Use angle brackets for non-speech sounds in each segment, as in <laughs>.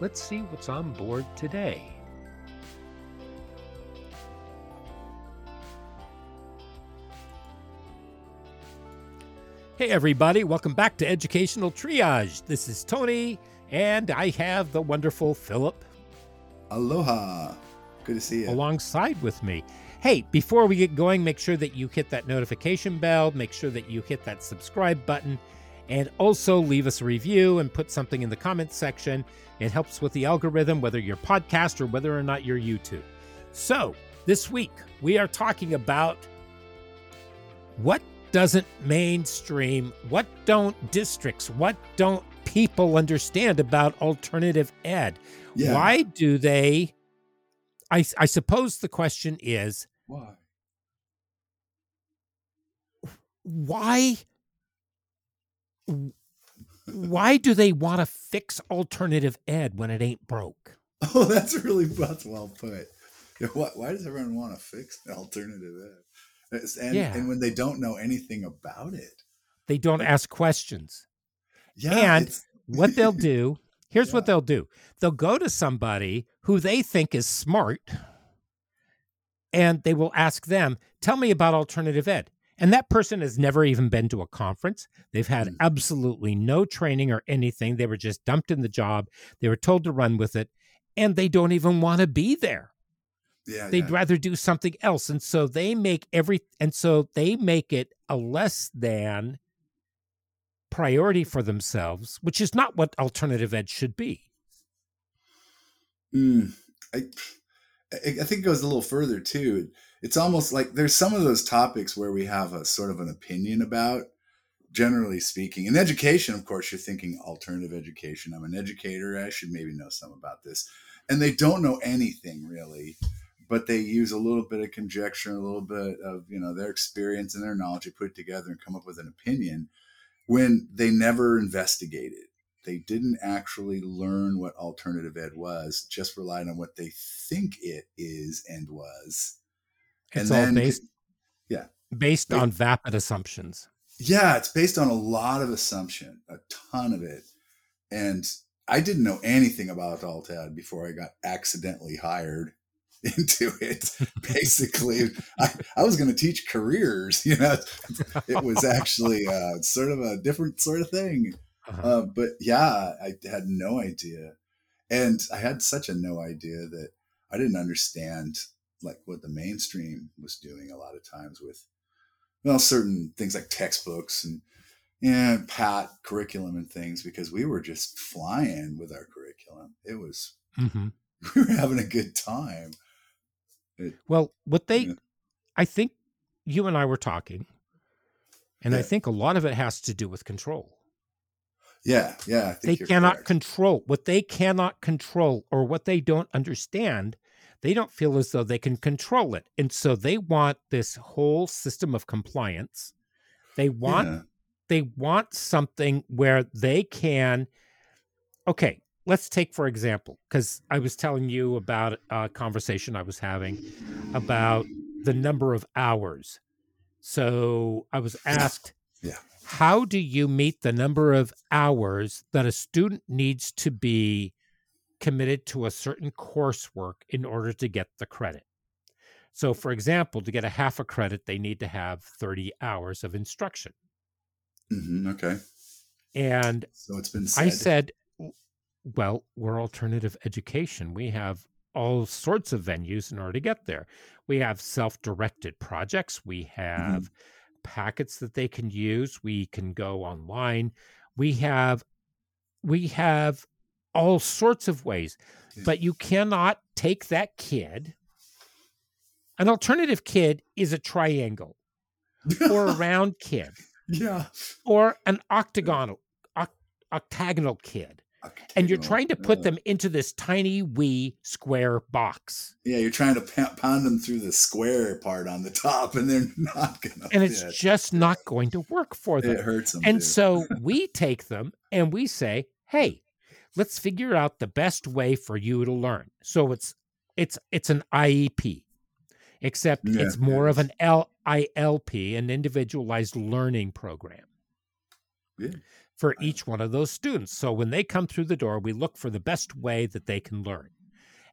let's see what's on board today. Hey, everybody, welcome back to Educational Triage. This is Tony, and I have the wonderful Philip Aloha. Good to see you. alongside with me. Hey, before we get going, make sure that you hit that notification bell, make sure that you hit that subscribe button, and also leave us a review and put something in the comments section. It helps with the algorithm, whether you're podcast or whether or not you're YouTube. So, this week we are talking about what doesn't mainstream, what don't districts, what don't people understand about alternative ed? Yeah. Why do they? I, I suppose the question is Why? why why do they want to fix alternative ed when it ain't broke? <laughs> Oh, that's really that's well put. Yeah, why, why does everyone want to fix <laughs> alternative ed? And, Yeah. and when they don't know anything about it. They don't ask questions. Yeah. And What they'll <laughs> do, here's what they'll do. They'll go to somebody who they think is smart and they will ask them, "Tell me about alternative ed." And that person has never even been to a conference. They've had Mm. absolutely no training or anything. They were just dumped in the job. They were told to run with it, and they don't even want to be there. yeah, They'd yeah. rather do something else. And so they make every and so they make it a less than priority for themselves, which is not what alternative ed should be. Mm, I, I I think it goes a little further too. It's almost like there's some of those topics where we have a sort of an opinion about, generally speaking. In education, of course, you're thinking alternative education. I'm an educator. I should maybe know some about this. And they don't know anything really, but they use a little bit of conjecture, a little bit of you know their experience and their knowledge. They put it together and come up with an opinion when they never investigated they didn't actually learn what alternative ed was, just relied on what they think it is and was. It's And all then- based yeah. based Ba- on vapid assumptions. Yeah, it's based on a lot of assumption, a ton of it. And I didn't know anything about alt ed before I got accidentally hired <laughs> into it. Basically, I, I was going to teach careers, <laughs> you know, it was actually uh, sort of a different sort of thing. Uh-huh. Uh, but yeah, I had no idea, and I had such a no idea that I didn't understand like what the mainstream was doing a lot of times with well certain things like textbooks and and pat curriculum and things because we were just flying with our curriculum. It was Mhm. <laughs> we were having a good time. It, Well, what they, Yeah. I think you and I were talking, and I think a lot of it has to do with control. yeah, yeah. I think They cannot correct. control what they cannot control or what they don't understand. They don't feel as though they can control it. And so they want this whole system of compliance. They want Yeah. they want something where they can okay let's take for example because i was telling you about a conversation i was having about the number of hours so i was asked Yeah. how do you meet the number of hours that a student needs to be committed to a certain coursework in order to get the credit so for example to get a half a credit they need to have 30 hours of instruction Mm-hmm, okay. and So it's been said. I said, well, we're alternative education. We have all sorts of venues in order to get there. We have self directed projects, we Mm-hmm. have packets that they can use, we can go online. We have we have all sorts of ways, but you cannot take that kid. An alternative kid is a triangle <laughs> or a round kid yeah. or an octagonal oct- octagonal kid and you're trying to put them into this tiny wee square box Yeah, you're trying to pa- pound them through the square part on the top, and they're <laughs> not gonna. and it's just not going to work for them it hurts them. and too. so <laughs> we take them and we say hey let's figure out the best way for you to learn so it's it's it's an iep except Yeah, it's more it of an LILP, an individualized learning program Yeah. for each one of those students. So when they come through the door, we look for the best way that they can learn.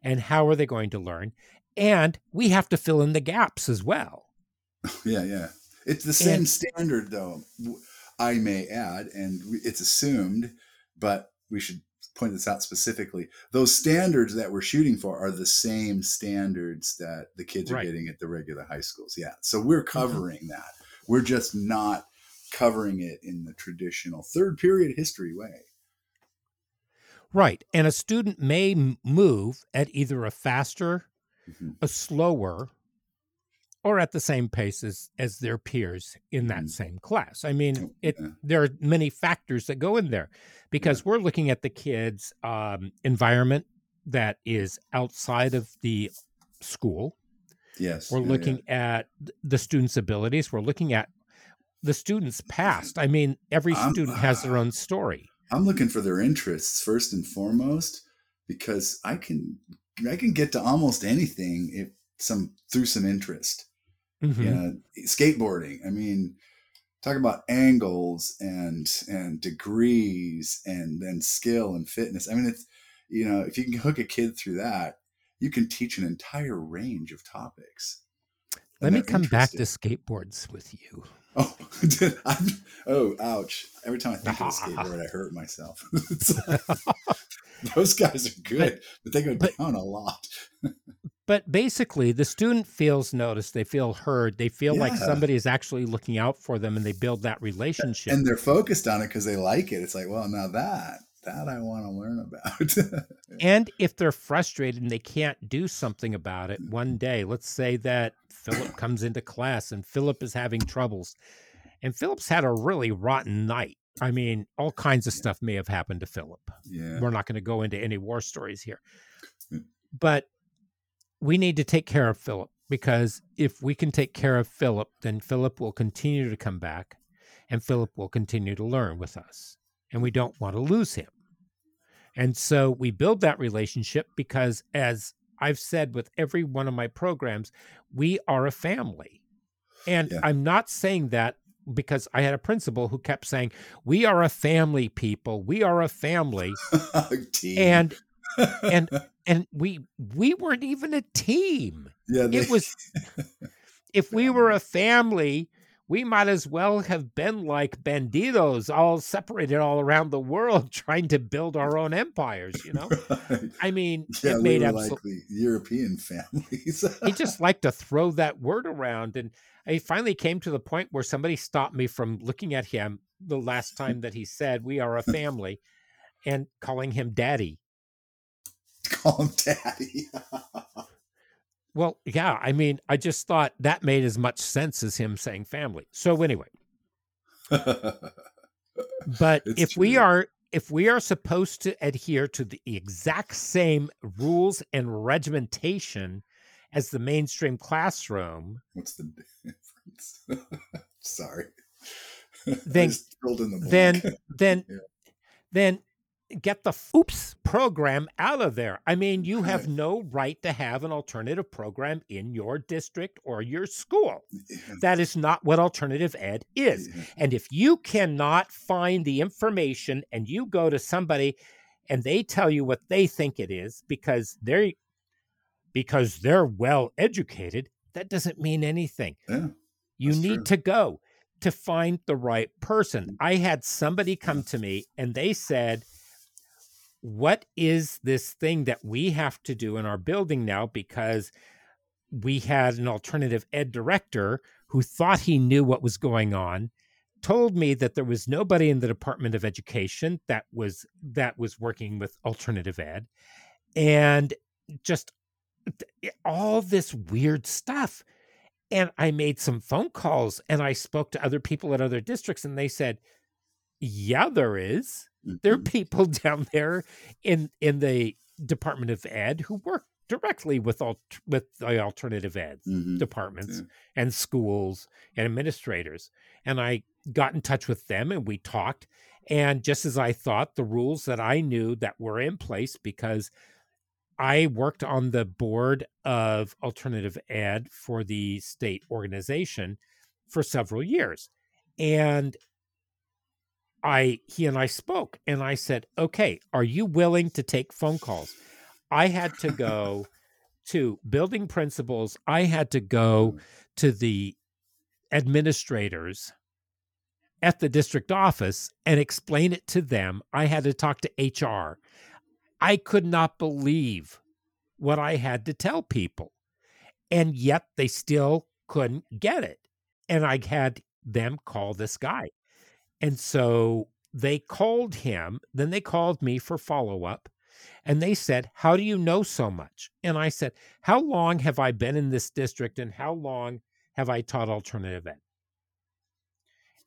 And how are they going to learn? And we have to fill in the gaps as well. <laughs> Yeah, yeah. It's the same And- standard, though. I may add, and it's assumed, but we should point this out specifically. Those standards that we're shooting for are the same standards that the kids are getting at the regular high schools. Yeah. So we're covering that. We're just not covering it in the traditional third period history way. Right. And a student may move at either a faster, Mhm. a slower, or at the same pace as, as their peers in that Mhm. same class. I mean, Oh, it yeah. there are many factors that go in there because we're looking at the kids' um, environment that is outside of the school. Yes. We're yeah, yeah. looking at the students' abilities. We're looking at the students' past. I mean, every I'm- student has their own story. I'm looking for their interests first and foremost because I can I can get to almost anything if some through some interest. Mhm. You know, skateboarding. I mean, talk about angles and and degrees and then skill and fitness. I mean, it's you know, if you can hook a kid through that, you can teach an entire range of topics. Let me come back to skateboards with you. <laughs> Oh, did I, oh, ouch! Every time I think of a <laughs> skateboard, I hurt myself. <laughs> Those guys are good, but they go but- down a lot. But basically, the student feels noticed, they feel heard, they feel like somebody is actually looking out for them and they build that relationship. And they're focused on it because they like it. It's like, well, now that that I want to learn about. <laughs> And if they're frustrated and they can't do something about it one day, let's say that Philip <coughs> comes into class and Philip is having troubles. And Philip's had a really rotten night. I mean, all kinds of Yeah. stuff may have happened to Philip. yeah, We're not going to go into any war stories here. Mm. But we need to take care of Philip because if we can take care of Philip, then Philip will continue to come back and Philip will continue to learn with us. And we don't want to lose him. And so we build that relationship because, as I've said with every one of my programs, we are a family. And Yeah. I'm not saying that because I had a principal who kept saying, We are a family, people. We are a family. <laughs> Oh, Team. And and <laughs> and we we weren't even a team. yeah, they- It was <laughs> if we were a family, we might as well have been like bandidos, all separated all around the world, <laughs> trying to build our own empires. You know, Right. I mean, yeah, it we made were absolutely. like the European families. he just liked to throw that word around, and I finally came to the point where somebody stopped me from looking at him the last time that he said, "We are a family," and calling him daddy. Call him daddy. <laughs> Well, yeah, I mean, I just thought that made as much sense as him saying family. So anyway, <laughs> but It's if we are if we are supposed to adhere to the exact same rules and regimentation as the mainstream classroom, What's the difference? <laughs> Sorry. Then- just in the then then Yeah. then get the oops program out of there. I mean, you have no right to have an alternative program in your district or your school. That is not what alternative ed is. And if you cannot find the information and you go to somebody and they tell you what they think it is because they're because they're well educated, that doesn't mean anything. Yeah, You need true. to go to find the right person. Mm. I had somebody come to me and they said, what is this thing that we have to do in our building now because we had an alternative ed director who thought he knew what was going on told me that there was nobody in the department of education that was that was working with alternative ed and just all this weird stuff. And i made some phone calls and i spoke to other people at other districts and they said yeah there is mm-hmm. there are mm-hmm. people <laughs> down there in in the department of ed who work directly with all with the alternative ed mm-hmm. departments yeah. and schools and administrators and i got in touch with them and we talked and just as i thought the rules that i knew that were in place because i worked on the board of alternative ed for the state organization for several years and i he and i spoke and i said okay are you willing to take phone calls I had to go to building principals. I had to go to the administrators at the district office and explain it to them. I had to talk to HR. I could not believe what I had to tell people. And yet they still couldn't get it. And I had them call this guy. And so they called him. Then they called me for follow up. And they said, How do you know so much? And I said, How long have I been in this district and how long have I taught alternative ed?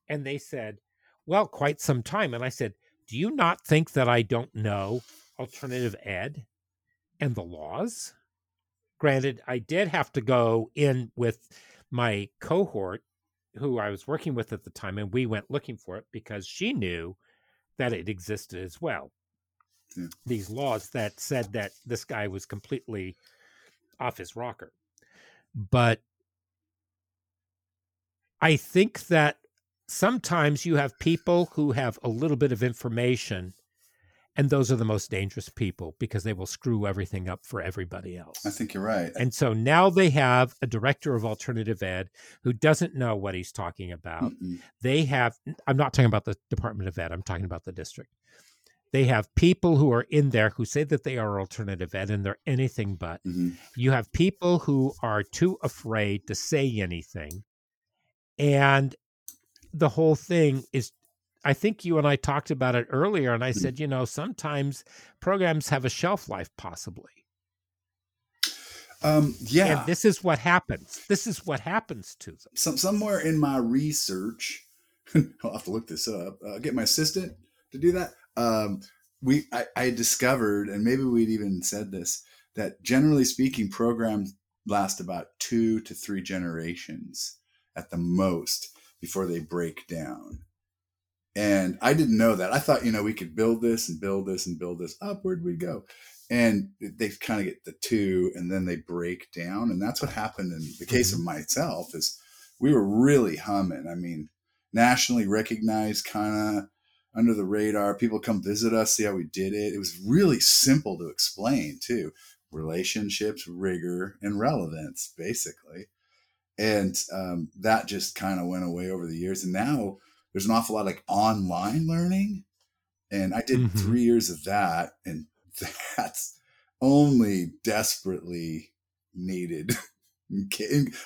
And they said, Well, quite some time. And I said, Do you not think that I don't know alternative ed and the laws? Granted, I did have to go in with my cohort who I was working with at the time, and we went looking for it because she knew that it existed as well yeah. these laws that said that this guy was completely off his rocker. But I think that sometimes you have people who have a little bit of information and those are the most dangerous people because they will screw everything up for everybody else. I think you're right. And so now they have a director of alternative ed who doesn't know what he's talking about. Mm-mm. They have, I'm not talking about the Department of Ed, I'm talking about the district. They have people who are in there who say that they are alternative ed and they're anything but. Mm-hmm. You have people who are too afraid to say anything. And the whole thing is I think you and I talked about it earlier, and I mm-hmm. said, you know, sometimes programs have a shelf life, possibly. Um, yeah. And this is what happens. This is what happens to them. Some, somewhere in my research, <laughs> I'll have to look this up. Uh, get my assistant to do that um, we I, I discovered, and maybe we'd even said this, that generally speaking, programs last about two to three generations at the most before they break down. And I didn't know that. I thought, you know, we could build this and build this and build this upward we go. And they kind of get the two and then they break down. And that's what happened in the case mm-hmm. of myself is we were really humming. I mean, nationally recognized kind of under the radar. People come visit us, see how we did it. It was really simple to explain too. Relationships, rigor, and relevance, basically. And um, that just kind of went away over the years. And now there's an awful lot like online learning. And I did mm-hmm. three years of that, and <laughs> that's only desperately needed.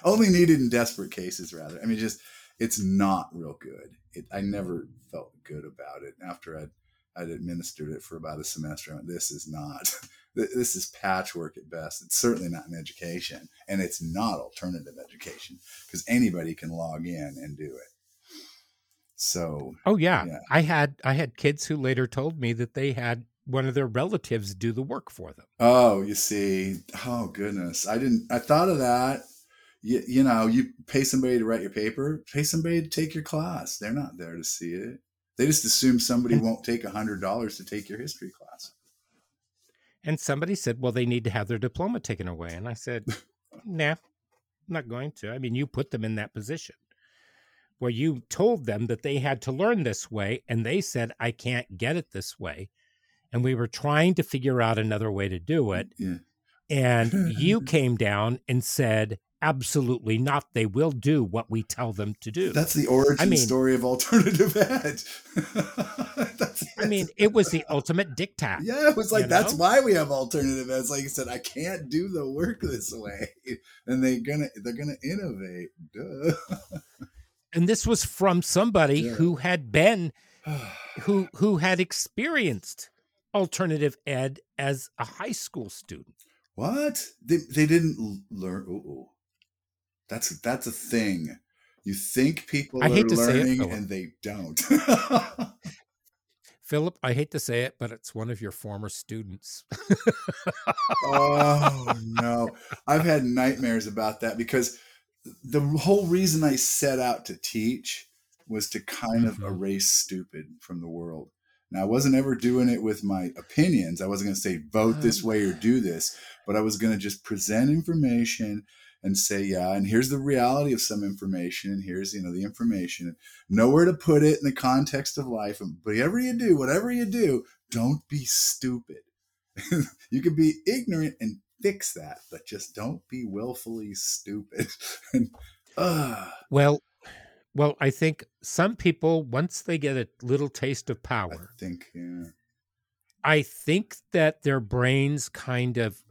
only needed in desperate cases, rather. I mean, just it's not real good. It, I never felt good about it after I'd I'd administered it for about a semester. Went, this is not <laughs> this is patchwork at best. It's certainly not an education, and it's not alternative education because anybody can log in and do it. So, oh yeah. yeah, I had I had kids who later told me that they had one of their relatives do the work for them. Oh, you see, oh goodness, I didn't. I thought of that you, you know, you pay somebody to write your paper, pay somebody to take your class. They're not there to see it. They just assume somebody won't take a hundred dollars to take your history class. And somebody said, well, they need to have their diploma taken away. And I said, <laughs> nah, I'm not going to. I mean, you put them in that position where you told them that they had to learn this way. And they said, I can't get it this way. And we were trying to figure out another way to do it. Yeah. And you <laughs> came down and said, Absolutely not. They will do what we tell them to do. That's the origin I mean- story of alternative ed. <laughs> I mean, it. was the ultimate dictat. yeah, it was like that's know? why we have alternative ed. Like I said, I can't do the work this way, and they're gonna they're gonna innovate. Duh. <laughs> And this was from somebody Yeah. who had been <sighs> who who had experienced alternative ed as a high school student. What? They they didn't learn. Oh, that's that's a thing. You think people I are hate to say it, learning and they don't. <laughs> Philip, I hate to say it, but it's one of your former students. <laughs> oh no, I've had nightmares about that because the whole reason I set out to teach was to kind of Mhm. erase stupid from the world. Now I wasn't ever doing it with my opinions. I wasn't going to say vote this Um, way or do this, but I was going to just present information and say, yeah, and here's the reality of some information, and here's you know the information, know where to put it in the context of life. And whatever you do, whatever you do, don't be stupid. <laughs> you can be ignorant and fix that, but just don't be willfully stupid. <laughs> and uh, Well, well, I think some people once they get a little taste of I power, think yeah. I think that their brains kind of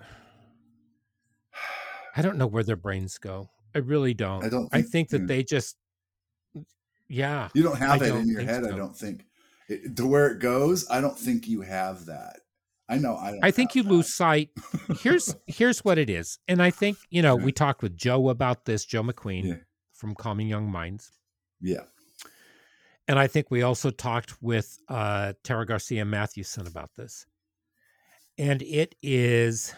I don't know where their brains go. I really don't. I don't I think- think that yeah. they just yeah. You don't have I it don't in your think head. I don't think it, to where it goes. I don't think you have that. I know. I. Don't I think you that. lose sight. Here's <laughs> here's what it is. And I think, you know, we talked with Joe about this, Joe McQueen Yeah. from Calming Young Minds. Yeah. And I think we also talked with uh, Tara Garcia Mathewson about this. And it is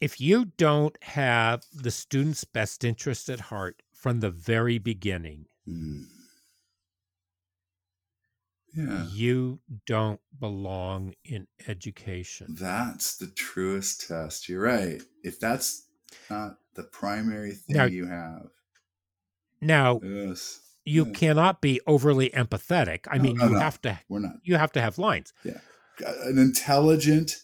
if you don't have the student's best interest at heart from the very beginning, Mm. Yeah. you don't belong in education. That's the truest test. You're right. If that's not the primary thing Now- you have, Now, yes, you Yeah. cannot be overly empathetic. I No, mean, no, you no. have to we're not you have to have lines. Yeah, uh, an intelligent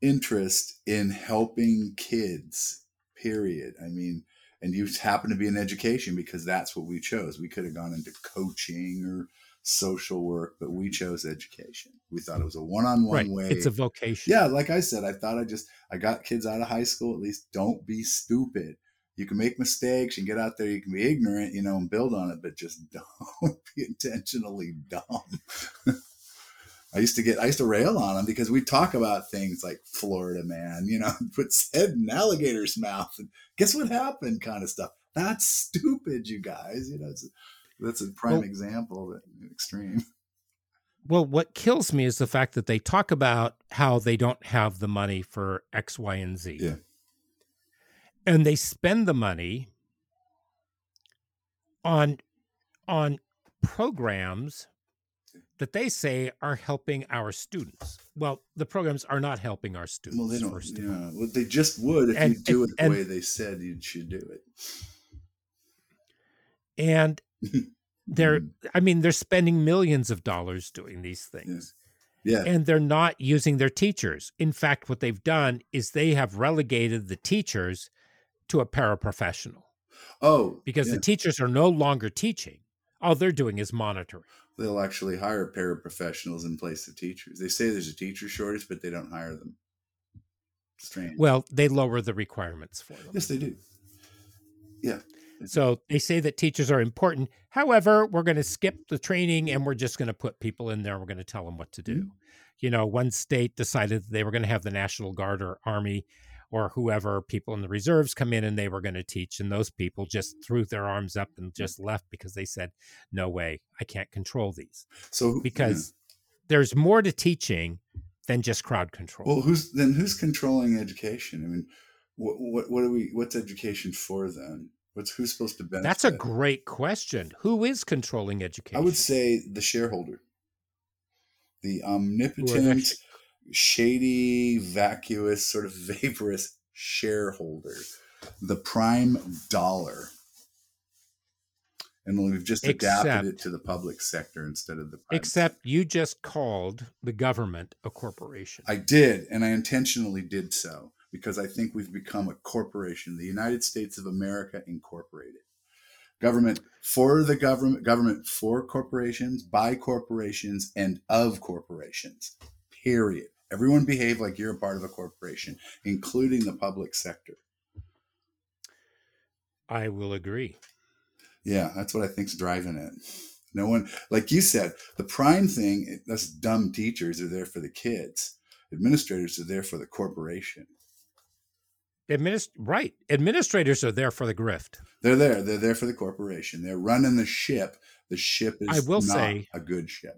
interest in helping kids. Period. I mean, and you happen to be in education because that's what we chose. We could have gone into coaching or social work, but we chose education. We thought it was a one-on-one right. way. It's a vocation. yeah, like I said, I thought I just I got kids out of high school. At least don't be stupid. You can make mistakes and get out there. You can be ignorant, you know, and build on it, but just <laughs> don't be intentionally dumb. <laughs> I used to get I used to rail on them because we talk about things like Florida man, you know, <laughs> puts head in alligator's mouth, and guess what happened, kind of stuff. That's stupid, you guys. You know, it's, that's a prime Well- example of it, extreme. Well, what kills me is the fact that they talk about how they don't have the money for X, Y, and Z. Yeah. And they spend the money on on programs that they say are helping our students. Well, the programs are not helping our students. Well, they don't. first. Yeah, well, they just would if And- you do and- it the and- way they said you should do it. And <laughs> they're Mm, I mean, they're spending millions of dollars doing these things. yeah, and they're not using their teachers. In fact, what they've done is they have relegated the teachers to a paraprofessional oh, because yeah. the teachers are no longer teaching. All they're doing is monitoring. they'll actually hire paraprofessionals in place of teachers. They say there's a teacher shortage, but they don't hire them. Strange. Well, they lower the requirements for them. yes, they do. Yeah, So they say that teachers are important. However, we're going to skip the training and we're just going to put people in there. We're going to tell them what to do. Mhm. You know, one state decided that they were going to have the National Guard or Army or whoever people in the reserves come in and they were going to teach. And those people just threw their arms up and just left because they said, no way, I can't control these. So Because there's more to teaching than just crowd control. well, who's then who's controlling education? I mean, what what what are we? What's education for then? What's who's supposed to benefit? That's a great question. Who is controlling education? I would say the shareholder, the omnipotent, shady, vacuous, sort of <laughs> vaporous shareholder, the prime dollar. And we've just adapted it to the public sector instead of the private Except you just called the government a corporation. I did, and I intentionally did so because I think we've become a corporation, the United States of America Incorporated. Government for the government, government for corporations, by corporations, and of corporations. Period. Everyone behave like you're a part of a corporation, including the public sector. I will agree. Yeah, that's what I think's driving it. No one, like you said, the prime thing, that's dumb teachers are there for the kids. Administrators are there for the corporation. Administ- right. Administrators are there for the grift. They're there. They're there for the corporation. They're running the ship. The ship is I will not say- a good ship.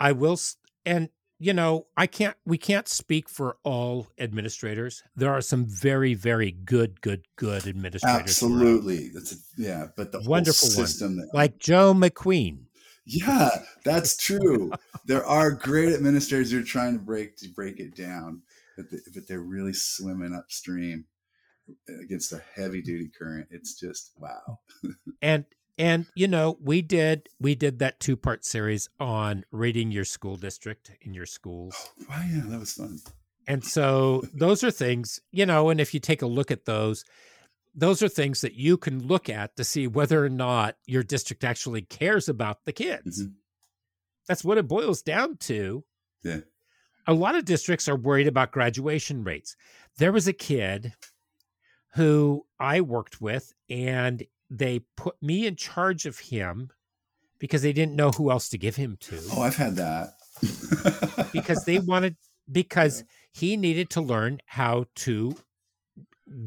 I will, s- and you know, I can't. We can't speak for all administrators. There are some very, very good, good, good administrators. Absolutely. That's a, yeah, but the Wonderful whole system that like Joe McQueen. Yeah, that's true. there are great administrators who are trying to break to break it down, but, the, but they're really swimming upstream against a heavy duty current. It's just wow. <laughs> and and you know we did we did that two part series on rating your school district in your schools Wow, yeah, that was fun. and so those are things you know and if you take a look at those those are things that you can look at to see whether or not your district actually cares about the kids Mhm. that's what it boils down to Yeah. A lot of districts are worried about graduation rates there was a kid who i worked with and they put me in charge of him because they didn't know who else to give him to Oh, I've had that. <laughs> because they wanted because he needed to learn how to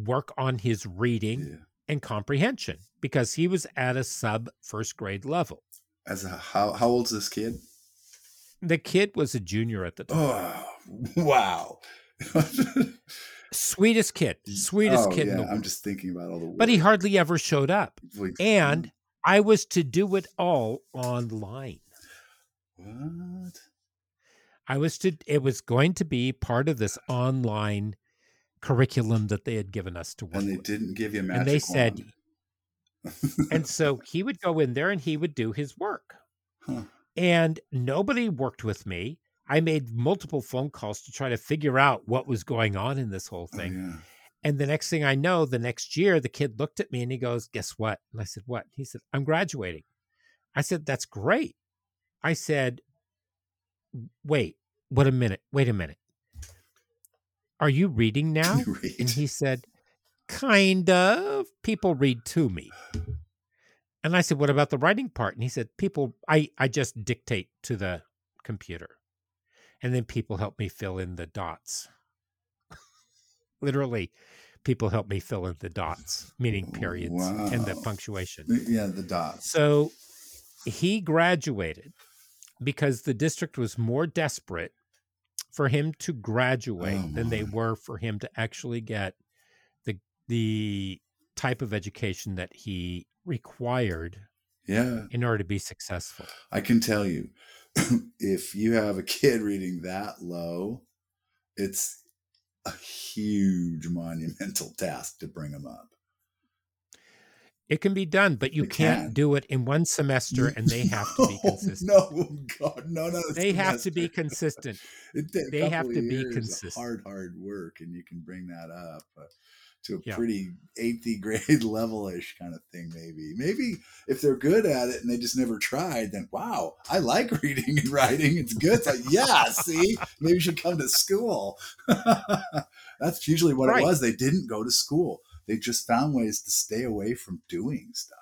work on his reading Yeah. and comprehension because he was at a sub first grade level. As a how how old's this kid? The kid was a junior at the time. Oh, <laughs> wow. Sweetest kid, sweetest Oh, kid in yeah, I'm just thinking about all the. But he hardly ever showed up. Like, And hmm. I was to do it all online. what? I was to it was going to be part of this online curriculum that they had given us to work And they with. didn't give you a magic and they said and so he would go in there and he would do his work. Huh. And nobody worked with me. I made multiple phone calls to try to figure out what was going on in this whole Oh, thing. yeah. And the next thing I know, the next year, the kid looked at me and he goes, Guess what? And I said, What? He said, I'm graduating. I said, That's great. I said, Wait, what a minute. Wait a minute. Are you reading <laughs> now? You read? And he said, Kind of. People read to me. And I said, What about the writing part? And he said, People, I, I just dictate to the computer. And then people help me fill in the dots. <laughs> Literally, people help me fill in the dots, meaning periods and the punctuation. yeah, the dots. So he graduated because the district was more desperate for him to graduate Oh, than they oh, were for him to actually get the the type of education that he required Yeah, in order to be successful. I can tell you, <clears throat> if you have a <laughs> kid reading that low, it's a huge monumental <laughs> task to bring them up. It can be done, but you can't can. do it in one semester and they have to be <laughs> consistent. No, God, no, no. They have to be consistent. It take a they have to be consistent. Hard, hard work, and you can bring that up uh, to a Yeah. pretty eighth grade <laughs> level-ish kind of thing. Maybe, maybe if they're good at it and they just never tried, then wow, I like <laughs> reading and writing. It's good. It's like, yeah, see, maybe you should come to school. <laughs> That's usually what Right. it was. They didn't go to school. They just found ways to stay away from doing stuff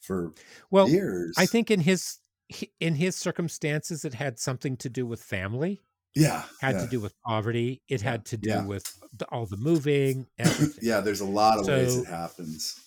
for Well, years. I think in his in his circumstances, it had something to do with family. Yeah, had yeah. to do with poverty. It had to do yeah. with all the moving, <clears throat> yeah, there's a lot of ways it happens.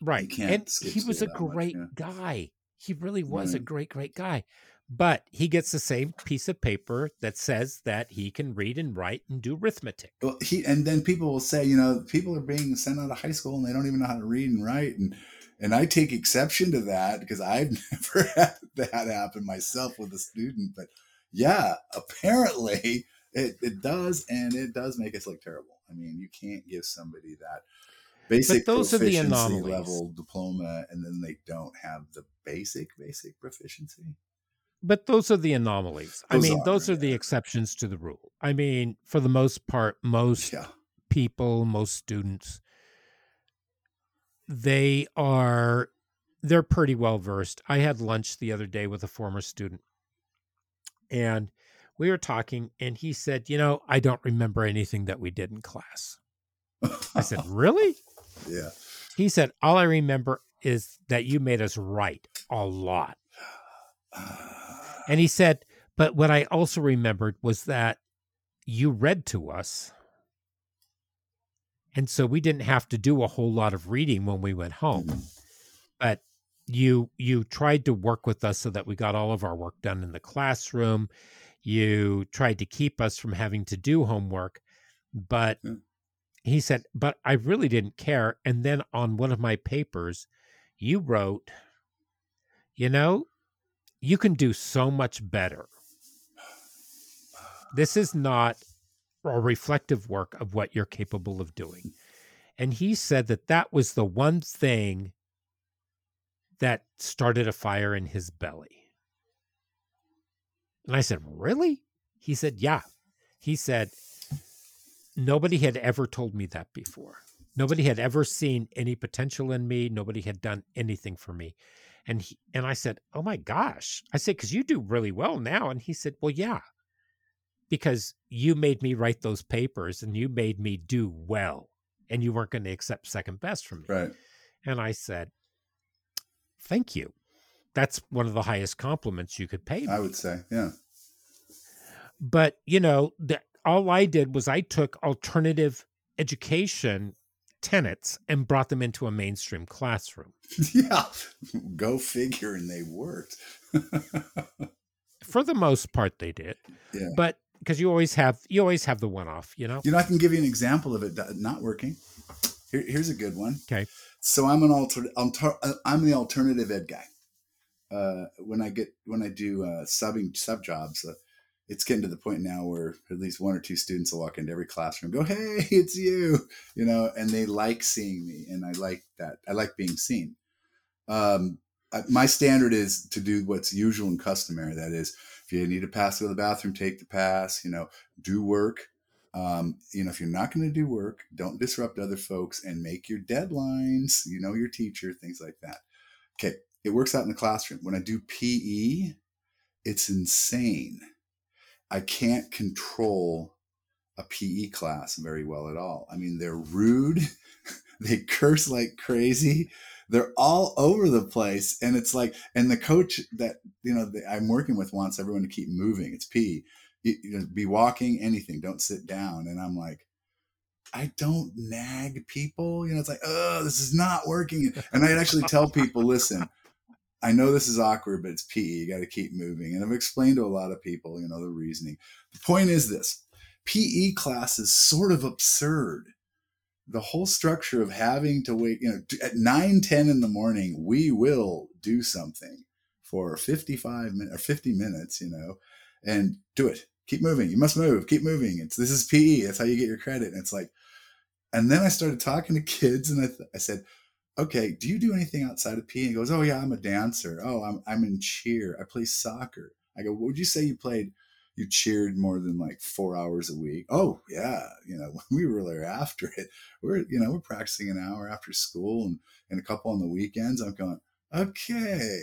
right. And he was a that much, great yeah. guy. He really was a great, great guy. But he gets the same piece of paper that says that he can read and write and do arithmetic. Well, he and then people will say, you know, people are being sent out of high school and they don't even know how to read and write, and and I take exception to that because I've <laughs> never had that happen myself with a student. But yeah, <laughs> apparently it, it does, and it does make us look terrible. I mean, you can't give somebody that basic those are the proficiency anomalies. level diploma, and then they don't have the basic basic proficiency. But those are the anomalies. I mean, are, those are the exceptions to the rule. I mean, for the most part, most Yeah. people, most students, they are they're pretty well versed. I had lunch the other day with a former student and we were talking and he said, "You know, I don't remember anything that we did in class." I said, "Really?" <laughs> yeah. He said, "All I remember is that you made us write a lot." And he said, "But what I also remembered was that you read to us." And so we didn't have to do a whole lot of reading when we went home. Mhm. But you you tried to work with us so that we got all of our work done in the classroom. You tried to keep us from having to do homework, but Yeah. he said, "But I really didn't care." And then on one of my papers, you wrote, "You know, you can do so much better." This is not a reflective work of what you're capable of doing. And he said that that was the one thing that started a fire in his belly. And I said, Really? He said, Yeah. He said, Nobody had ever told me that before. Nobody had ever seen any potential in me. Nobody had done anything for me. And he, and I said, "Oh my gosh!" I said, "Because you do really well now." And he said, "Well, yeah, because you made me write those papers and you made me do well, and you weren't going to accept second best from me." Right. And I said, Thank you. That's one of the highest compliments you could pay me. I would say, yeah. But, you know, the, all I did was I took alternative education tenets and brought them into a mainstream classroom. <laughs> yeah. Go figure, and they worked. <laughs> For the most part, they did. Yeah. But because you always have you always have the one off, you know. You know, I can give you an example of it not working. Here, here's a good one. Okay. So I'm an alter, I'm, tar- I'm the alternative ed guy. Uh, when I get when I do uh, subbing sub jobs, uh, it's getting to the point now where at least one or two students will walk into every classroom, and go, "Hey, <laughs> it's you," you know, and they like seeing me, and I like that. I like being seen. Um, I, my standard is to do what's usual and customary. That is, if you need to pass to the bathroom, take the pass. You know, do work. Um, you know, if you're not going to do work, don't disrupt other folks and make your deadlines. You know your teacher, things like that. Okay, it works out in the classroom. When I do PE, it's insane. I can't control a PE class very well at all. I mean, they're rude, <laughs> they curse like crazy. They're all over the place, and it's like, and the coach that you know that I'm working with wants everyone to keep moving. It's PE you, know, be walking, anything. Don't sit down. And I'm like, I don't nag people. You know, it's like, oh, this is not working. And I actually tell people, listen, I know this is awkward, but it's PE. You got to keep moving. And I've explained to a lot of people, you know, the reasoning. The point is this PE class is sort of absurd. The whole structure of having to wait, you know, at 9, 10 in the morning, we will do something for 55 minutes or 50 minutes, you know, and do it. Keep moving. You must move. Keep moving. It's this is PE. That's how you get your credit. And it's like, and then I started talking to kids, and I, th- I said, "Okay, do you do anything outside of PE?" And he goes, "Oh yeah, I'm a dancer. Oh, I'm I'm in cheer. I play soccer." I go, "What would you say you played? You cheered more than like four hours a week?" Oh yeah, you know, <laughs> we were there after it. We're you know we're practicing an hour after school and and a couple on the weekends. I'm going, okay.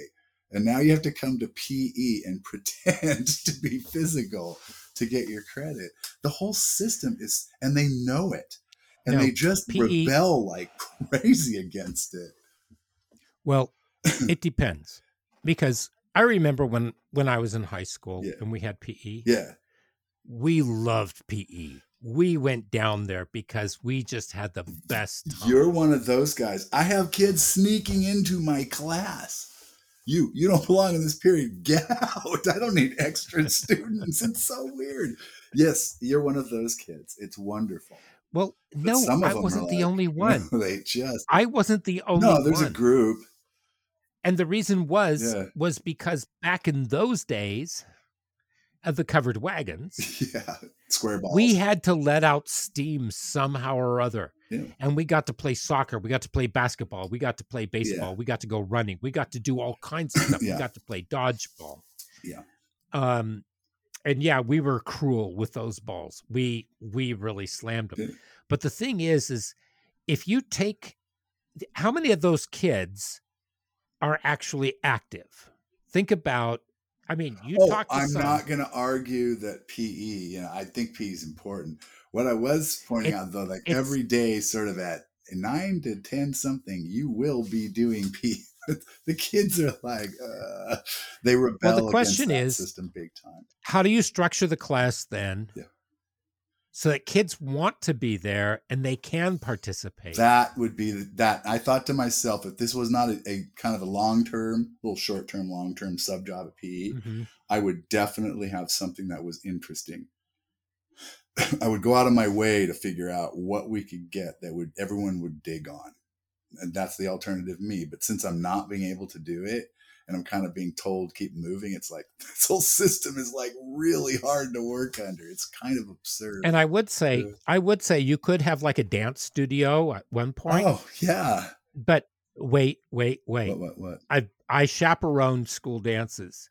And now you have to come to PE and <laughs> pretend to be physical to get your credit. The whole system is, and they know it. And No, they just PE rebel like <laughs> crazy against it. Well, <laughs> it depends because I remember when when I was in high school Yeah. and we had PE. Yeah. we loved PE. We went down there because we just had the best time. You're one of those guys. I have kids sneaking into my class. You, you don't belong in this period. Get out. I don't need extra students. It's so weird. Yes, you're one of those kids. It's wonderful. well, But no, I wasn't the like- only <laughs> one. they just I wasn't the only no. There's one. a group. and the reason was Yeah. was because back in those days of the covered wagons, <laughs> Yeah, square balls. we had to let out steam somehow or other. Yeah. And we got to play soccer, we got to play basketball, we got to play baseball, we got to go running, we got to do all kinds of <laughs> stuff. Yeah. We got to play dodgeball. Yeah. Um and yeah, we were cruel with those balls. We we really slammed them. Yeah. But the thing is, is if you take how many of those kids are actually active? Think about. I mean, you oh, talk. To I'm some, not going to argue that PE. You know, I think PE is important. What I was pointing It- out though, like every day, sort of at nine to ten something, you will be doing PE. <laughs> the kids are like, uh, they rebel the question is- system big time. how do you structure the class then? Yeah. So that kids want to be there and they can participate. That would be that. I thought to myself, if this was not a, a kind of a long term, little short term, long term sub job at PE, Mhm. I would definitely have something that was interesting. <laughs> I would go out of my way to figure out what we could get that would everyone would dig on. And that's the alternative me. But since I'm not being able to do it and I'm kind of being told keep moving, it's like <laughs> this whole system is like really hard to work under. It's kind of absurd. And I would say, Yeah. I would say you could have like a dance studio at one point, oh yeah. but wait, wait, wait. What what what? I I chaperone school dances.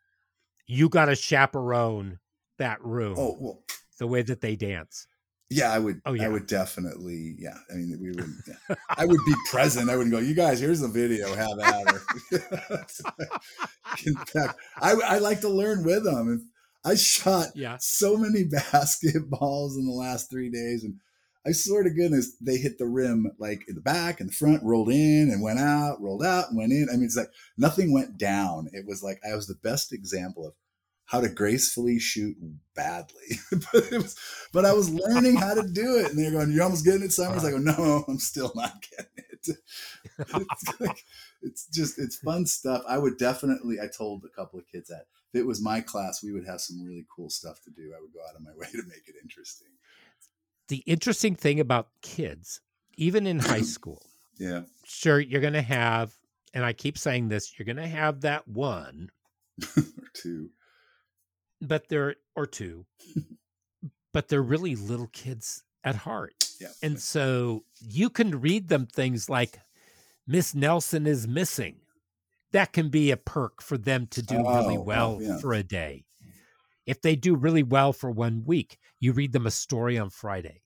You got to chaperone that room, Oh well the way that they dance. Yeah, I would. Oh, yeah. I would definitely. Yeah, I mean, we would. Yeah. I would be <laughs> present. I wouldn't go. You guys, here's the video. Have at her. <laughs> In fact, I, I like to learn with them. I shot Yeah. so many <laughs> basketballs in the last three days, and I swear to goodness, they hit the rim like in the back and the front, rolled in and went out, rolled out and went in. I mean, it's like nothing went down. It was like I was the best example of how to gracefully shoot badly. <laughs> but was, but I was learning how to do it, and they're going, "You're almost getting it, Simon." I was like, uh-huh. "No, I'm still not getting it." <laughs> it's, like, it's just it's fun stuff. I would definitely. I told a couple of kids that if it was my class, we would have some really cool stuff to do. I would go out of my <laughs> way to make it interesting. The interesting thing about kids, even in high <clears throat> school, Yeah, sure, you're going to have, and I keep saying this, you're going to have that one, or two. But they're, or two, but they're really little kids at heart. Yeah, And so you can read them things like Miss Nelson is missing. That can be a perk for them to do really Oh, oh, well yeah. for a day. If they do really well for one week, you read them a story on Friday.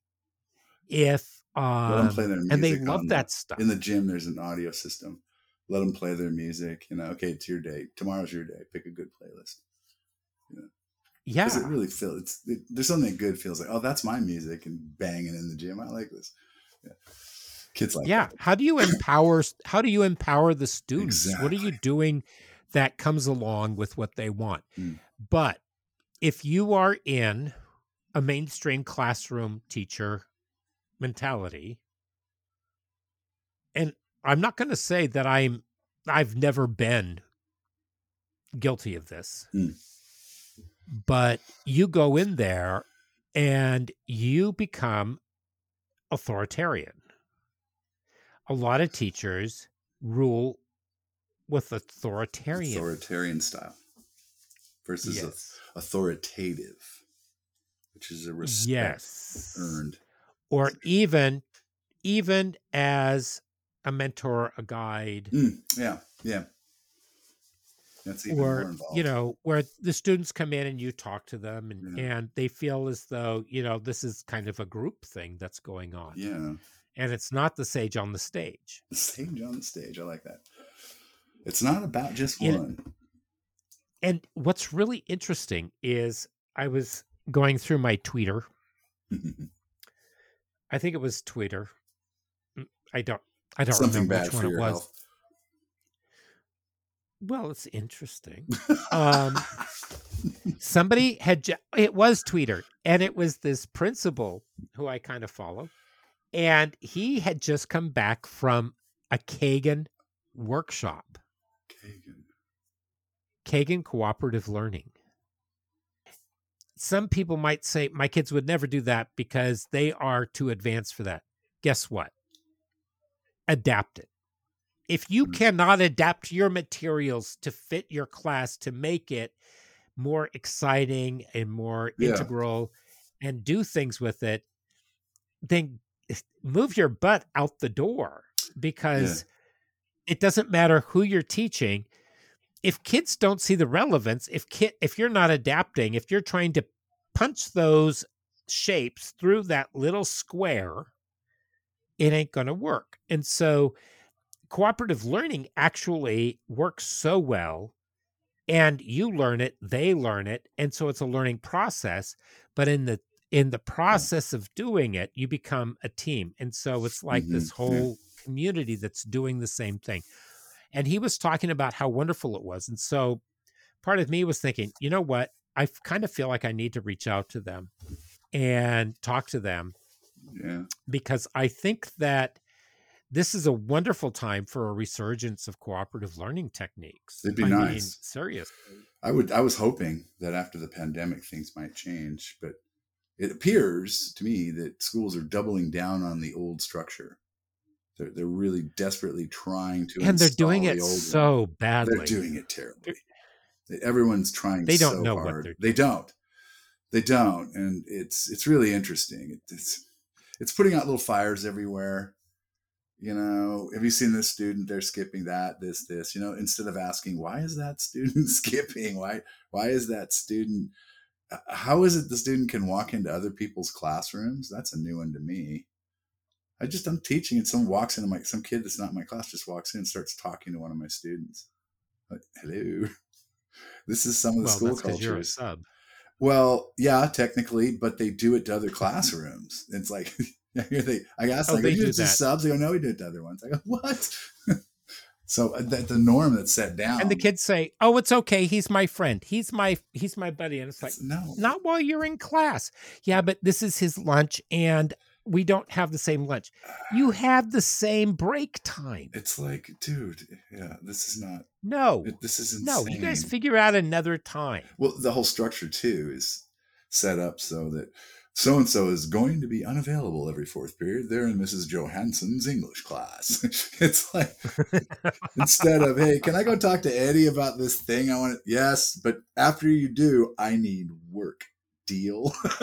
If um, play their music. and they love the- that stuff. in the gym. There's an audio system. Let them play their music. You know, okay, it's your day. Tomorrow's your day. Pick a good playlist. Yeah. because it really feels it's it, there's something good feels like oh that's my music and banging in the gym i like this yeah kids like yeah. that. How do you empower how do you empower the students? What are you doing that comes along with what they want? Mm. But if you are in a mainstream classroom teacher mentality, and I'm not going to say that I'm I've never been guilty of this. Mm. But you go in there and you become authoritarian. A lot of teachers rule with authoritarian. authoritarian style versus yes. authoritative which is a respect yes. earned Or even even as a mentor, a guide, Mm, yeah yeah that's even more involved you know where the students come in and you talk to them and, Yeah. and they feel as though you know this is kind of a group thing that's going on. Yeah. And it's not the sage on the stage. The stage on the stage i like that. It's not about just know- one. And what's really interesting is i was going through my tweeter. <laughs> I think it was twitter. Mm, i don't i don't something remember which one it was. health well it's interesting. <laughs> Um somebody had ju- it was tweeter and it was this principal who i kind of follow and he had just come back from a kagan workshop. Kagan. kagan cooperative learning. Some people might say my kids would never do that because they are too advanced for that. Guess what? Adapt it if you Mm. cannot adapt your materials to fit your class to make it more exciting and more Yeah. integral and do things with it then move your butt out the door because it doesn't matter who you're teaching if kids don't see the relevance if kid if you're not adapting if you're trying to punch those shapes through that little square, it ain't going to work. And so cooperative learning actually works so well and you learn it they learn it and so it's a learning process but in the in the process of doing it you become a team and so it's like Mhm, this yeah. whole community that's doing the same thing and he was talking about how wonderful it was and so part of me was thinking you know what i kind of feel like i need to reach out to them and talk to them yeah. because I think that this is a wonderful time for a resurgence of cooperative learning techniques. It'd be I mean, nice. seriously. I would I was hoping that after the pandemic things might change, but it appears to me that schools are doubling down on the old structure. They're they're really desperately trying to And they're doing install it the old one. so badly. They're doing it terribly. Everyone's trying. They don't so know what they're They don't. They don't, and it's it's really interesting. It, it's it's putting out little fires everywhere. You know, have you seen this student? They're skipping that, this, this. You know, instead of asking why is that student <laughs> skipping? Why why is that student? uh, How is it the student can walk into other people's classrooms? That's a new one to me. I just I'm teaching and someone walks into my some kid that's not in my class just walks in and starts talking to one of my students. Like, hello. <laughs> This is some of the well, school that's 'cause you're a cultures. sub. Well, yeah, technically, but they do it to other classrooms. It's like <laughs> <laughs> they. I asked, Oh, like, they "Are you do just that. subs?" They go, "No, we did the other ones." I go, "What?" <laughs> so uh, that the norm that's set down, And the kids say, "Oh, it's okay. He's my friend. He's my he's my buddy." And it's like, it's- no, "Not while you're in class." Yeah, but this is his lunch and we don't have the same lunch. You have the same break time. it's like, dude, yeah, this is not. No. it- This is insane. No, you guys figure out another time. Well, the whole structure too is set up so that so and so is going to be unavailable every fourth period. They're in Mrs. Johansson's English class. <laughs> it's like instead of hey, can I go talk to Eddie about this thing? I want to yes, but after you do, I need work. Deal. <laughs>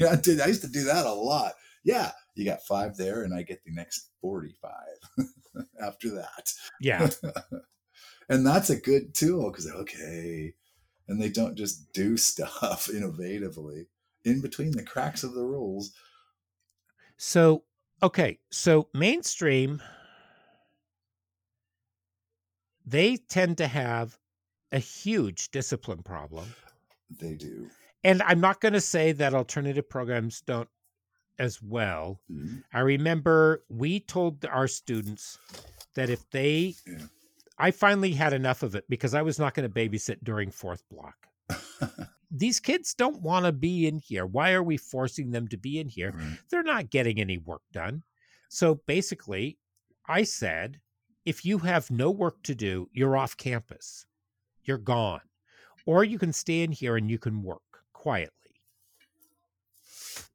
yeah, I did. I used to do that a lot. Yeah, you got five there, and I get the next forty-five <laughs> after that Yeah. and that's a good tool because okay and they don't just do stuff innovatively in between the cracks of the rules So, okay, so mainstream, they tend to have a huge discipline problem. they do And I'm not going to say that alternative programs don't as well. Mhm. I remember we told our students that if they, Yeah. I finally had enough of it because I was not going to babysit during fourth block. <laughs> These kids don't want to be in here. Why are we forcing them to be in here? Right. they're not getting any work done. So basically, I said, if you have no work to do, you're off campus, you're gone. Or you can stay in here and you can work quietly.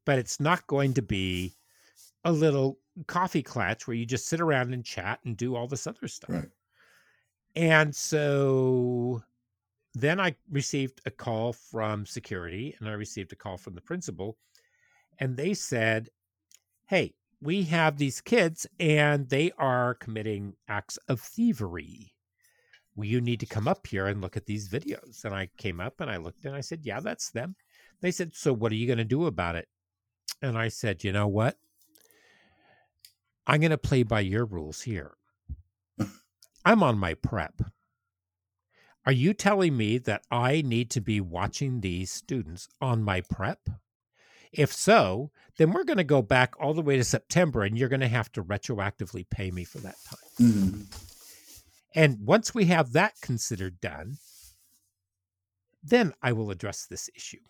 But it's not going to be a little coffee clatch where you just sit around and chat and do all this other stuff. right And so then I received a call from security and I received a call from the principal. And they said, Hey, we have these kids and they are committing acts of thievery. Well, you need to come up here and look at these videos. And I came up and I looked and I said, Yeah, that's them. They said, So what are you going to do about it? And I said, You know what? I'm going to play by your rules here. <laughs> I'm on my prep. Are you telling me that I need to be watching these students on my prep? If so, then we're going to go back all the way to September and you're going to have to retroactively pay me for that time. Mhm. And once we have that considered done, then I will address this issue.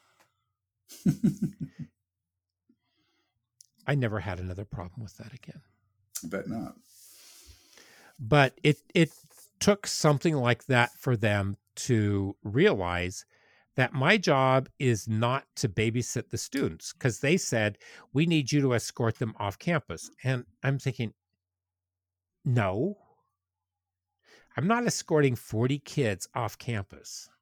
<laughs> I never had another problem with that again. I bet not but it it took something like that for them to realize that my job is not to babysit the students because they said we need you to escort them off campus. And i'm thinking no. I'm not escorting 40 kids off campus. <laughs>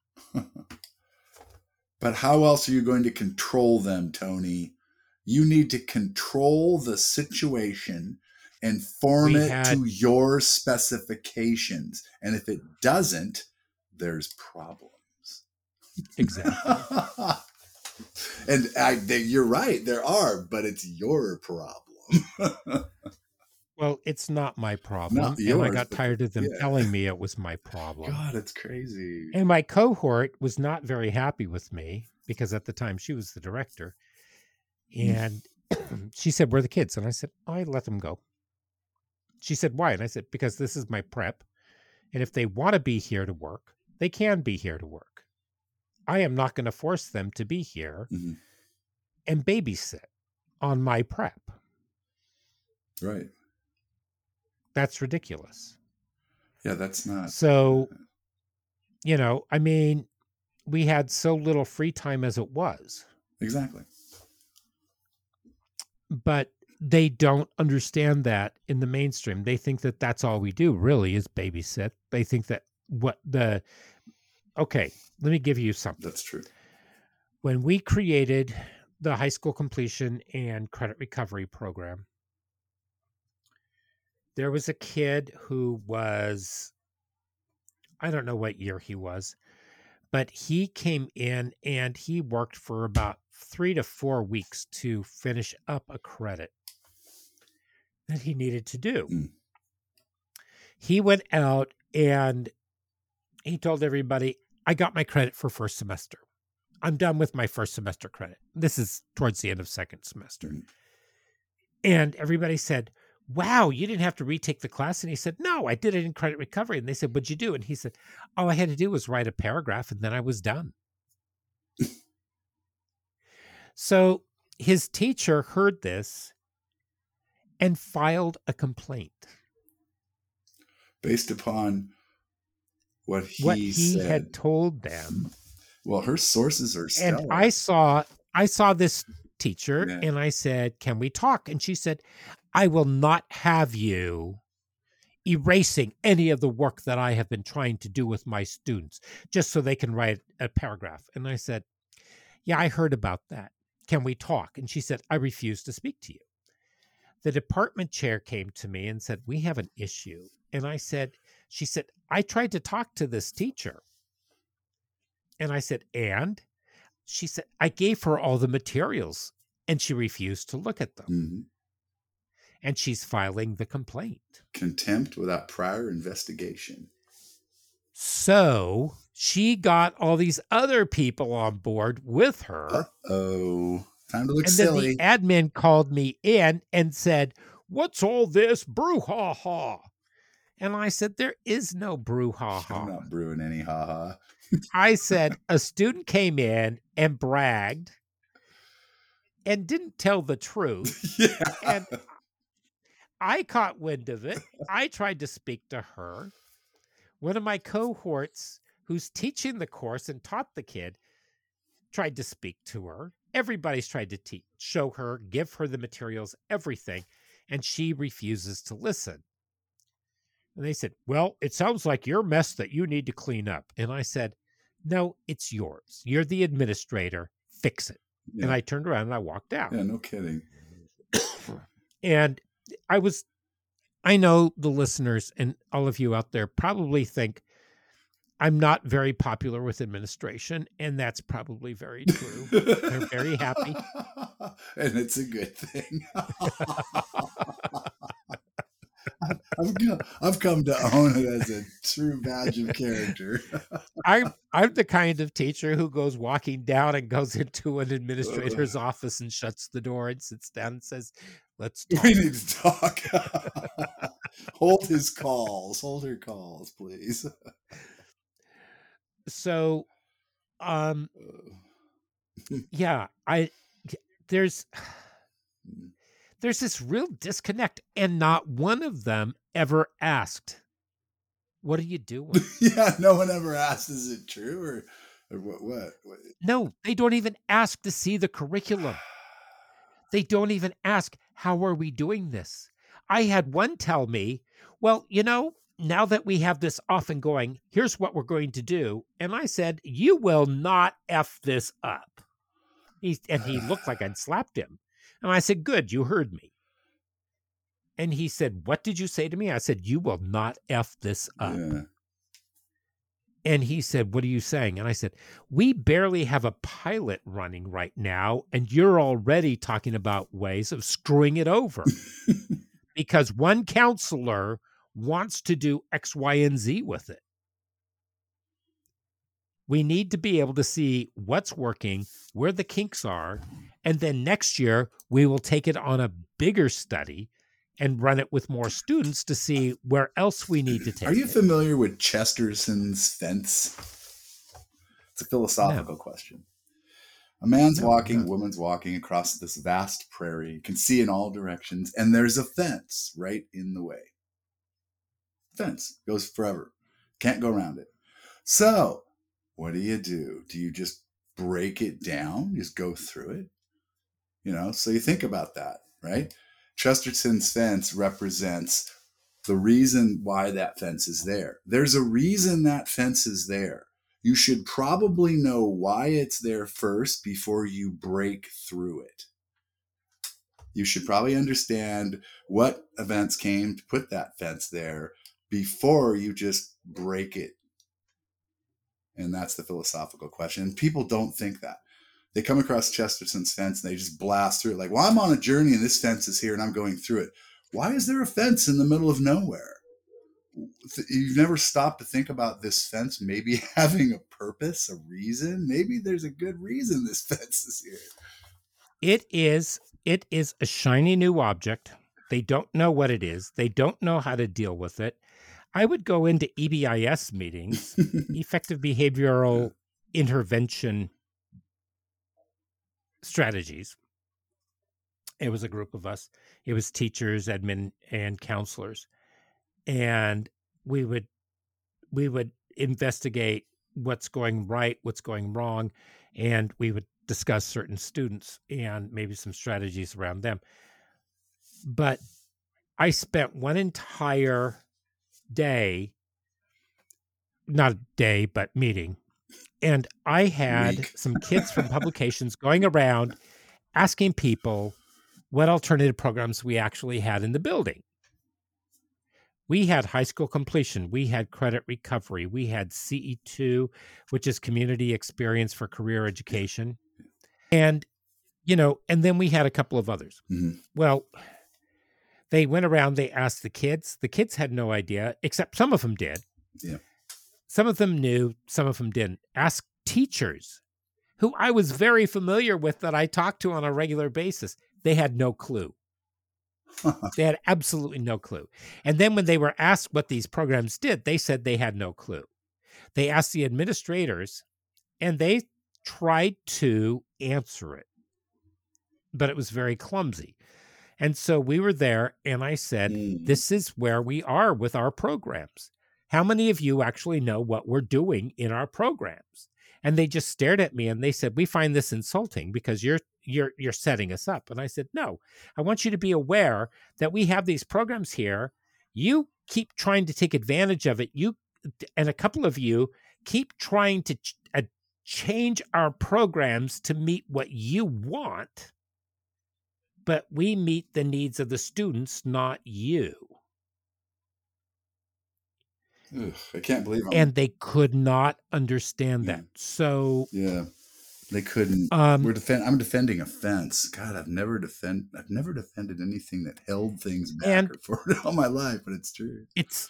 But how else are you going to control them tony? You need to control the situation and form We it had- to your specifications and if it doesn't there's problems exactly <laughs> and I, they, you're right, there are, but it's your problem. <laughs> well, it's not my problem. Not and I got but- tired of them yeah. telling me it was my problem. God, it's crazy. And my cohort was not very happy with me because at the time she was the director. Mm. And <clears throat> she said, Where are the kids? And I said, I let them go. She said, Why? And I said, Because this is my prep. And if they want to be here to work, they can be here to work. I am not going to force them to be here Mhm. and babysit on my prep. Right. That's ridiculous. Yeah, that's not. So, you know, I mean, we had so little free time as it was. Exactly. but they don't understand that in the mainstream. They think that that's all we do really is babysit. They think that what the okay, let me give you something. That's true. When we created the high school completion and credit recovery program, there was a kid who was I don't know what year he was, but he came in and he worked for about three to four weeks to finish up a credit that he needed to do. Mm. He went out and he told everybody, I got my credit for first semester. I'm done with my first semester credit. This is towards the end of second semester. Mm. And everybody said, Wow, you didn't have to retake the class. And he said, No, I did it in credit recovery. And they said, What'd you do? And he said, All I had to do was write a paragraph and then I was done. <laughs> so his teacher heard this and filed a complaint. Based upon what he, said. what he said. had told them. well, her sources are stellar. And I saw I saw this teacher Yeah. and I said, "Can we talk?" And she said, "I will not have you erasing any of the work that I have been trying to do with my students just so they can write a paragraph." And I said, "Yeah, I heard about that. Can we talk?" And she said, "I refuse to speak to you." The department chair came to me and said, "We have an issue." And I said, she said, "I tried to talk to this teacher." And I said, "And?" she said, I gave her all the materials and she refused to look at them. Mhm. And she's filing the complaint. contempt without prior investigation. So she got all these other people on board with her. Oh, time to look and then silly. the admin called me in and said, What's all this brouhaha? And I said, There is no brouhaha. I'm not brewing any haha. I <laughs> said, A student came in and bragged and didn't tell the truth. <laughs> yeah. And I caught wind of it. I tried to speak to her. One of my cohorts, who's teaching the course and taught the kid, tried to speak to her. Everybody's tried to teach, show her, give her the materials, everything, and she refuses to listen. And they said, Well, it sounds like your mess that you need to clean up. And I said, No, it's yours. You're the administrator. Fix it. yeah. And I turned around and I walked out. yeah, no kidding. <coughs> and I was, I know the listeners and all of you out there probably think I'm not very popular with administration, and that's probably very true. They're very happy. <laughs> and it's a good thing. <laughs> I've, come, I've come to own it as a true badge of character. <laughs> I'm I'm the kind of teacher who goes walking down and goes into an administrator's uh. office and shuts the door and sits down and says, "Let's talk." we need to talk. hold his calls. Hold her calls, please. So, um, <laughs> yeah, I there's <sighs> there's this real disconnect, and not one of them ever asked, "What are you doing?" <laughs> yeah, no one ever asked, is it true or, or what, what? what? no, they don't even ask to see the curriculum. <sighs> They don't even ask, "How are we doing this?" I had one tell me, "Well, you know." Now that we have this off and going, here's what we're going to do. And I said, You will not F this up. He, and he looked like I'd slapped him. And I said, Good, you heard me. And he said, What did you say to me? I said, You will not F this up. Yeah. And he said, What are you saying? And I said, We barely have a pilot running right now, and you're already talking about ways of screwing it over <laughs> because one counselor wants to do X, Y, and Z with it. We need to be able to see what's working, where the kinks are, and then next year we will take it on a bigger study and run it with more students to see where else we need to take Are you it. familiar with Chesterton's fence? It's a philosophical question. A man's No, walking, no. woman's walking across this vast prairie, can see in all directions, and there's a fence right in the way. Fence goes forever. Can't go around it. So, what do you do? Do you just break it down? Just go through it? You know, so you think about that, right? Chesterton's fence represents the reason why that fence is there. There's a reason that fence is there. You should probably know why it's there first before you break through it. You should probably understand what events came to put that fence there before you just break it. And that's the philosophical question. And people don't think that they come across Chesterton's fence and they just blast through it. Like, well, I'm on a journey and this fence is here and I'm going through it. Why is there a fence in the middle of nowhere? You've never stopped to think about this fence maybe <laughs> having a purpose, a reason. Maybe there's a good reason this <laughs> fence is here. It is it is a shiny new object. They don't know what it is. They don't know how to deal with it. I would go into EBIS meetings, <laughs> effective behavioral intervention strategies. It was a group of us. It was teachers, admin, and counselors. And we would we would investigate what's going right, what's going wrong, and we would discuss certain students and maybe some strategies around them. But I spent one entire day, not a day, but meeting, and I had Week. some kids from <laughs> publications going around asking people what alternative programs we actually had in the building. We had high school completion, we had credit recovery, we had CE2, which is community experience for career education. And, you know, and then we had a couple of others. Mhm. Well, they went around, they asked the kids. The kids had no idea, except some of them did. Yeah. Some of them knew, some of them didn't. Ask teachers who I was very familiar with that I talked to on a regular basis. They had no clue. <laughs> They had absolutely no clue. And then when they were asked what these programs did, they said they had no clue. They asked the administrators and they tried to answer it, but it was very clumsy. And so we were there and I said, Mm. This is where we are with our programs. How many of you actually know what we're doing in our programs? And they just stared at me and they said, "We find this insulting because you're you're you're setting us up." And I said, "No. I want you to be aware that we have these programs here. You keep trying to take advantage of it. You and a couple of you keep trying to ch- uh, change our programs to meet what you want, but we meet the needs of the students, not you." Ugh, I can't believe I'm, And they could not understand Yeah. that. So, yeah, they couldn't. um, We're defend. I'm defending a fence. God, I've never defend. I've never defended anything that held things back And- or <laughs> forward all my life, but it's true. it's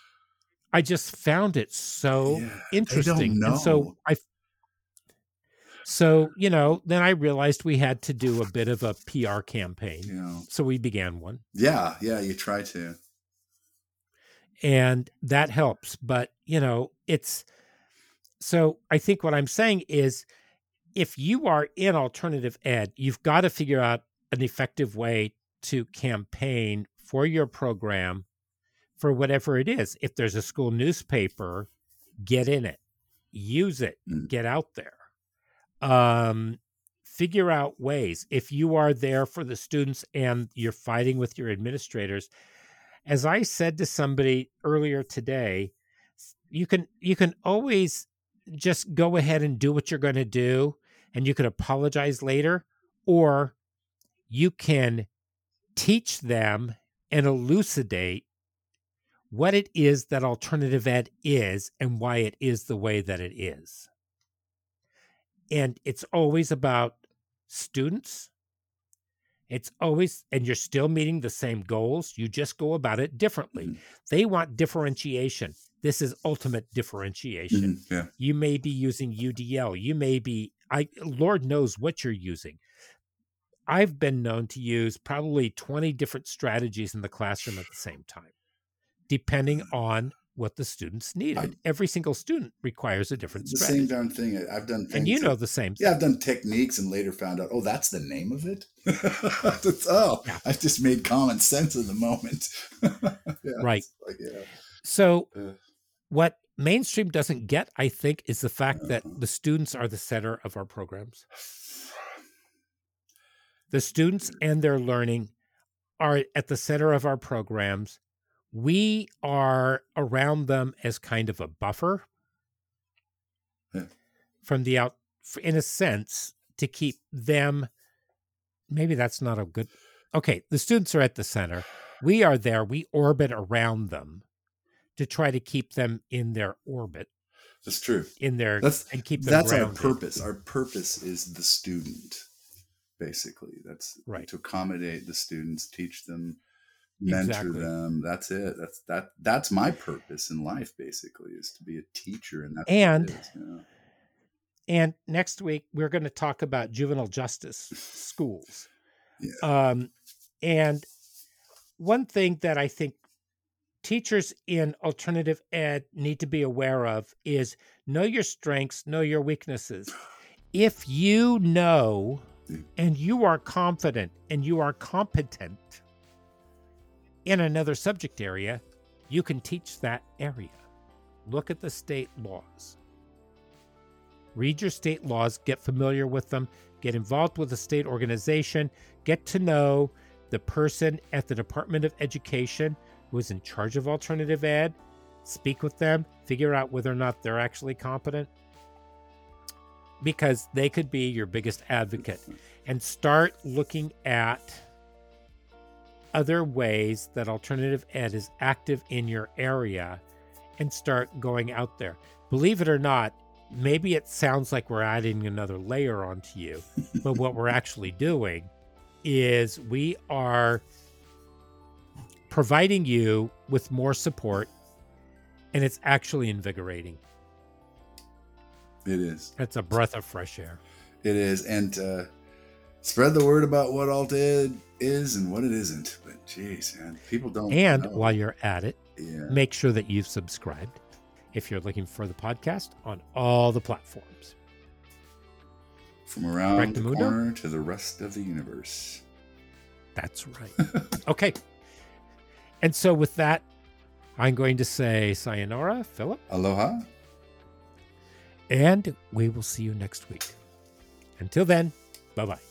I just found it so Yeah, they interesting. don't And so know. I so, you know, then I realized we had to do a bit of a PR campaign. Know. So we began one. Yeah, yeah. You try to. And that helps, but you know, it's so I think what I'm saying is if you are in alternative ed, you've got to figure out an effective way to campaign for your program for whatever it is. If there's a school newspaper, get in it, use it, Mm. get out there. Um, figure out ways. If you are there for the students and you're fighting with your administrators, as I said to somebody earlier today, you can you can always just go ahead and do what you're going to do and you can apologize later or you can teach them and elucidate what it is that alternative ed is and why it is the way that it is. And it's always about students. It's always, and you're still meeting the same goals. You just go about it differently. Mhm. They want differentiation. This is ultimate differentiation. Mhm, Yeah. You may be using UDL. You may be, I, Lord knows what you're using. I've been known to use probably 20 different strategies in the classroom at the same time, depending on what the students needed. Every single student requires a different The strategy. same darn thing. I- I've done things. and you know that- the same. Thing. Yeah, I've done techniques and later found out, oh, that's the name of it. <laughs> Oh, Yeah. I've just made common sense in the moment. <laughs> Yeah, Right. Like, yeah. So, Uh. what mainstream doesn't get, I think, is the fact that Uh-huh. the students are the center of our programs. <sighs> The students and their learning are at the center of our programs. We are around them as kind of a buffer Yeah. from the out, in a sense, to keep them. Maybe that's not a good. Okay, the students are at the center. We are there. We orbit around them to try to keep them in their orbit, That's true. in their That's and keep them that's our purpose. Our purpose is the student, basically. That's Right. to accommodate the students, teach them, mentor Exactly. them. That's it. That's that. That's my purpose in life, basically, is to be a teacher, and that's And- yeah. And next week we're going to talk about juvenile justice schools. <laughs> Yeah. Um, and one thing that I think teachers in alternative ed need to be aware of is know your strengths, know your weaknesses. If you know and you are confident and you are competent in another subject area, you can teach that area. Look at the state laws. Read your state laws, get familiar with them, get involved with the state organization, get to know the person at the Department of Education who is in charge of alternative ed, speak with them, figure out whether or not they're actually competent because they could be your biggest advocate and start looking at other ways that alternative ed is active in your area and start going out there. Believe it or not, maybe it sounds like we're adding another layer onto you, <laughs> but what we're actually doing is we are providing you with more support and it's actually invigorating. It is. It's a breath of fresh air. It is. And uh, spread the word about what alt ed is and what it isn't. But geez, man, people don't. And know. while you're at it, yeah. make sure that you've subscribed if you're looking for the podcast on all the platforms. From around the corner to the rest of the universe. That's right. <laughs> okay. And so with that, I'm going to say sayonara, Philip, Aloha. and we will see you next week. Until then, bye bye.